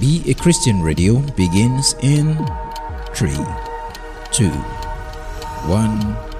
Be a Christian Radio begins in 3, 2, 1.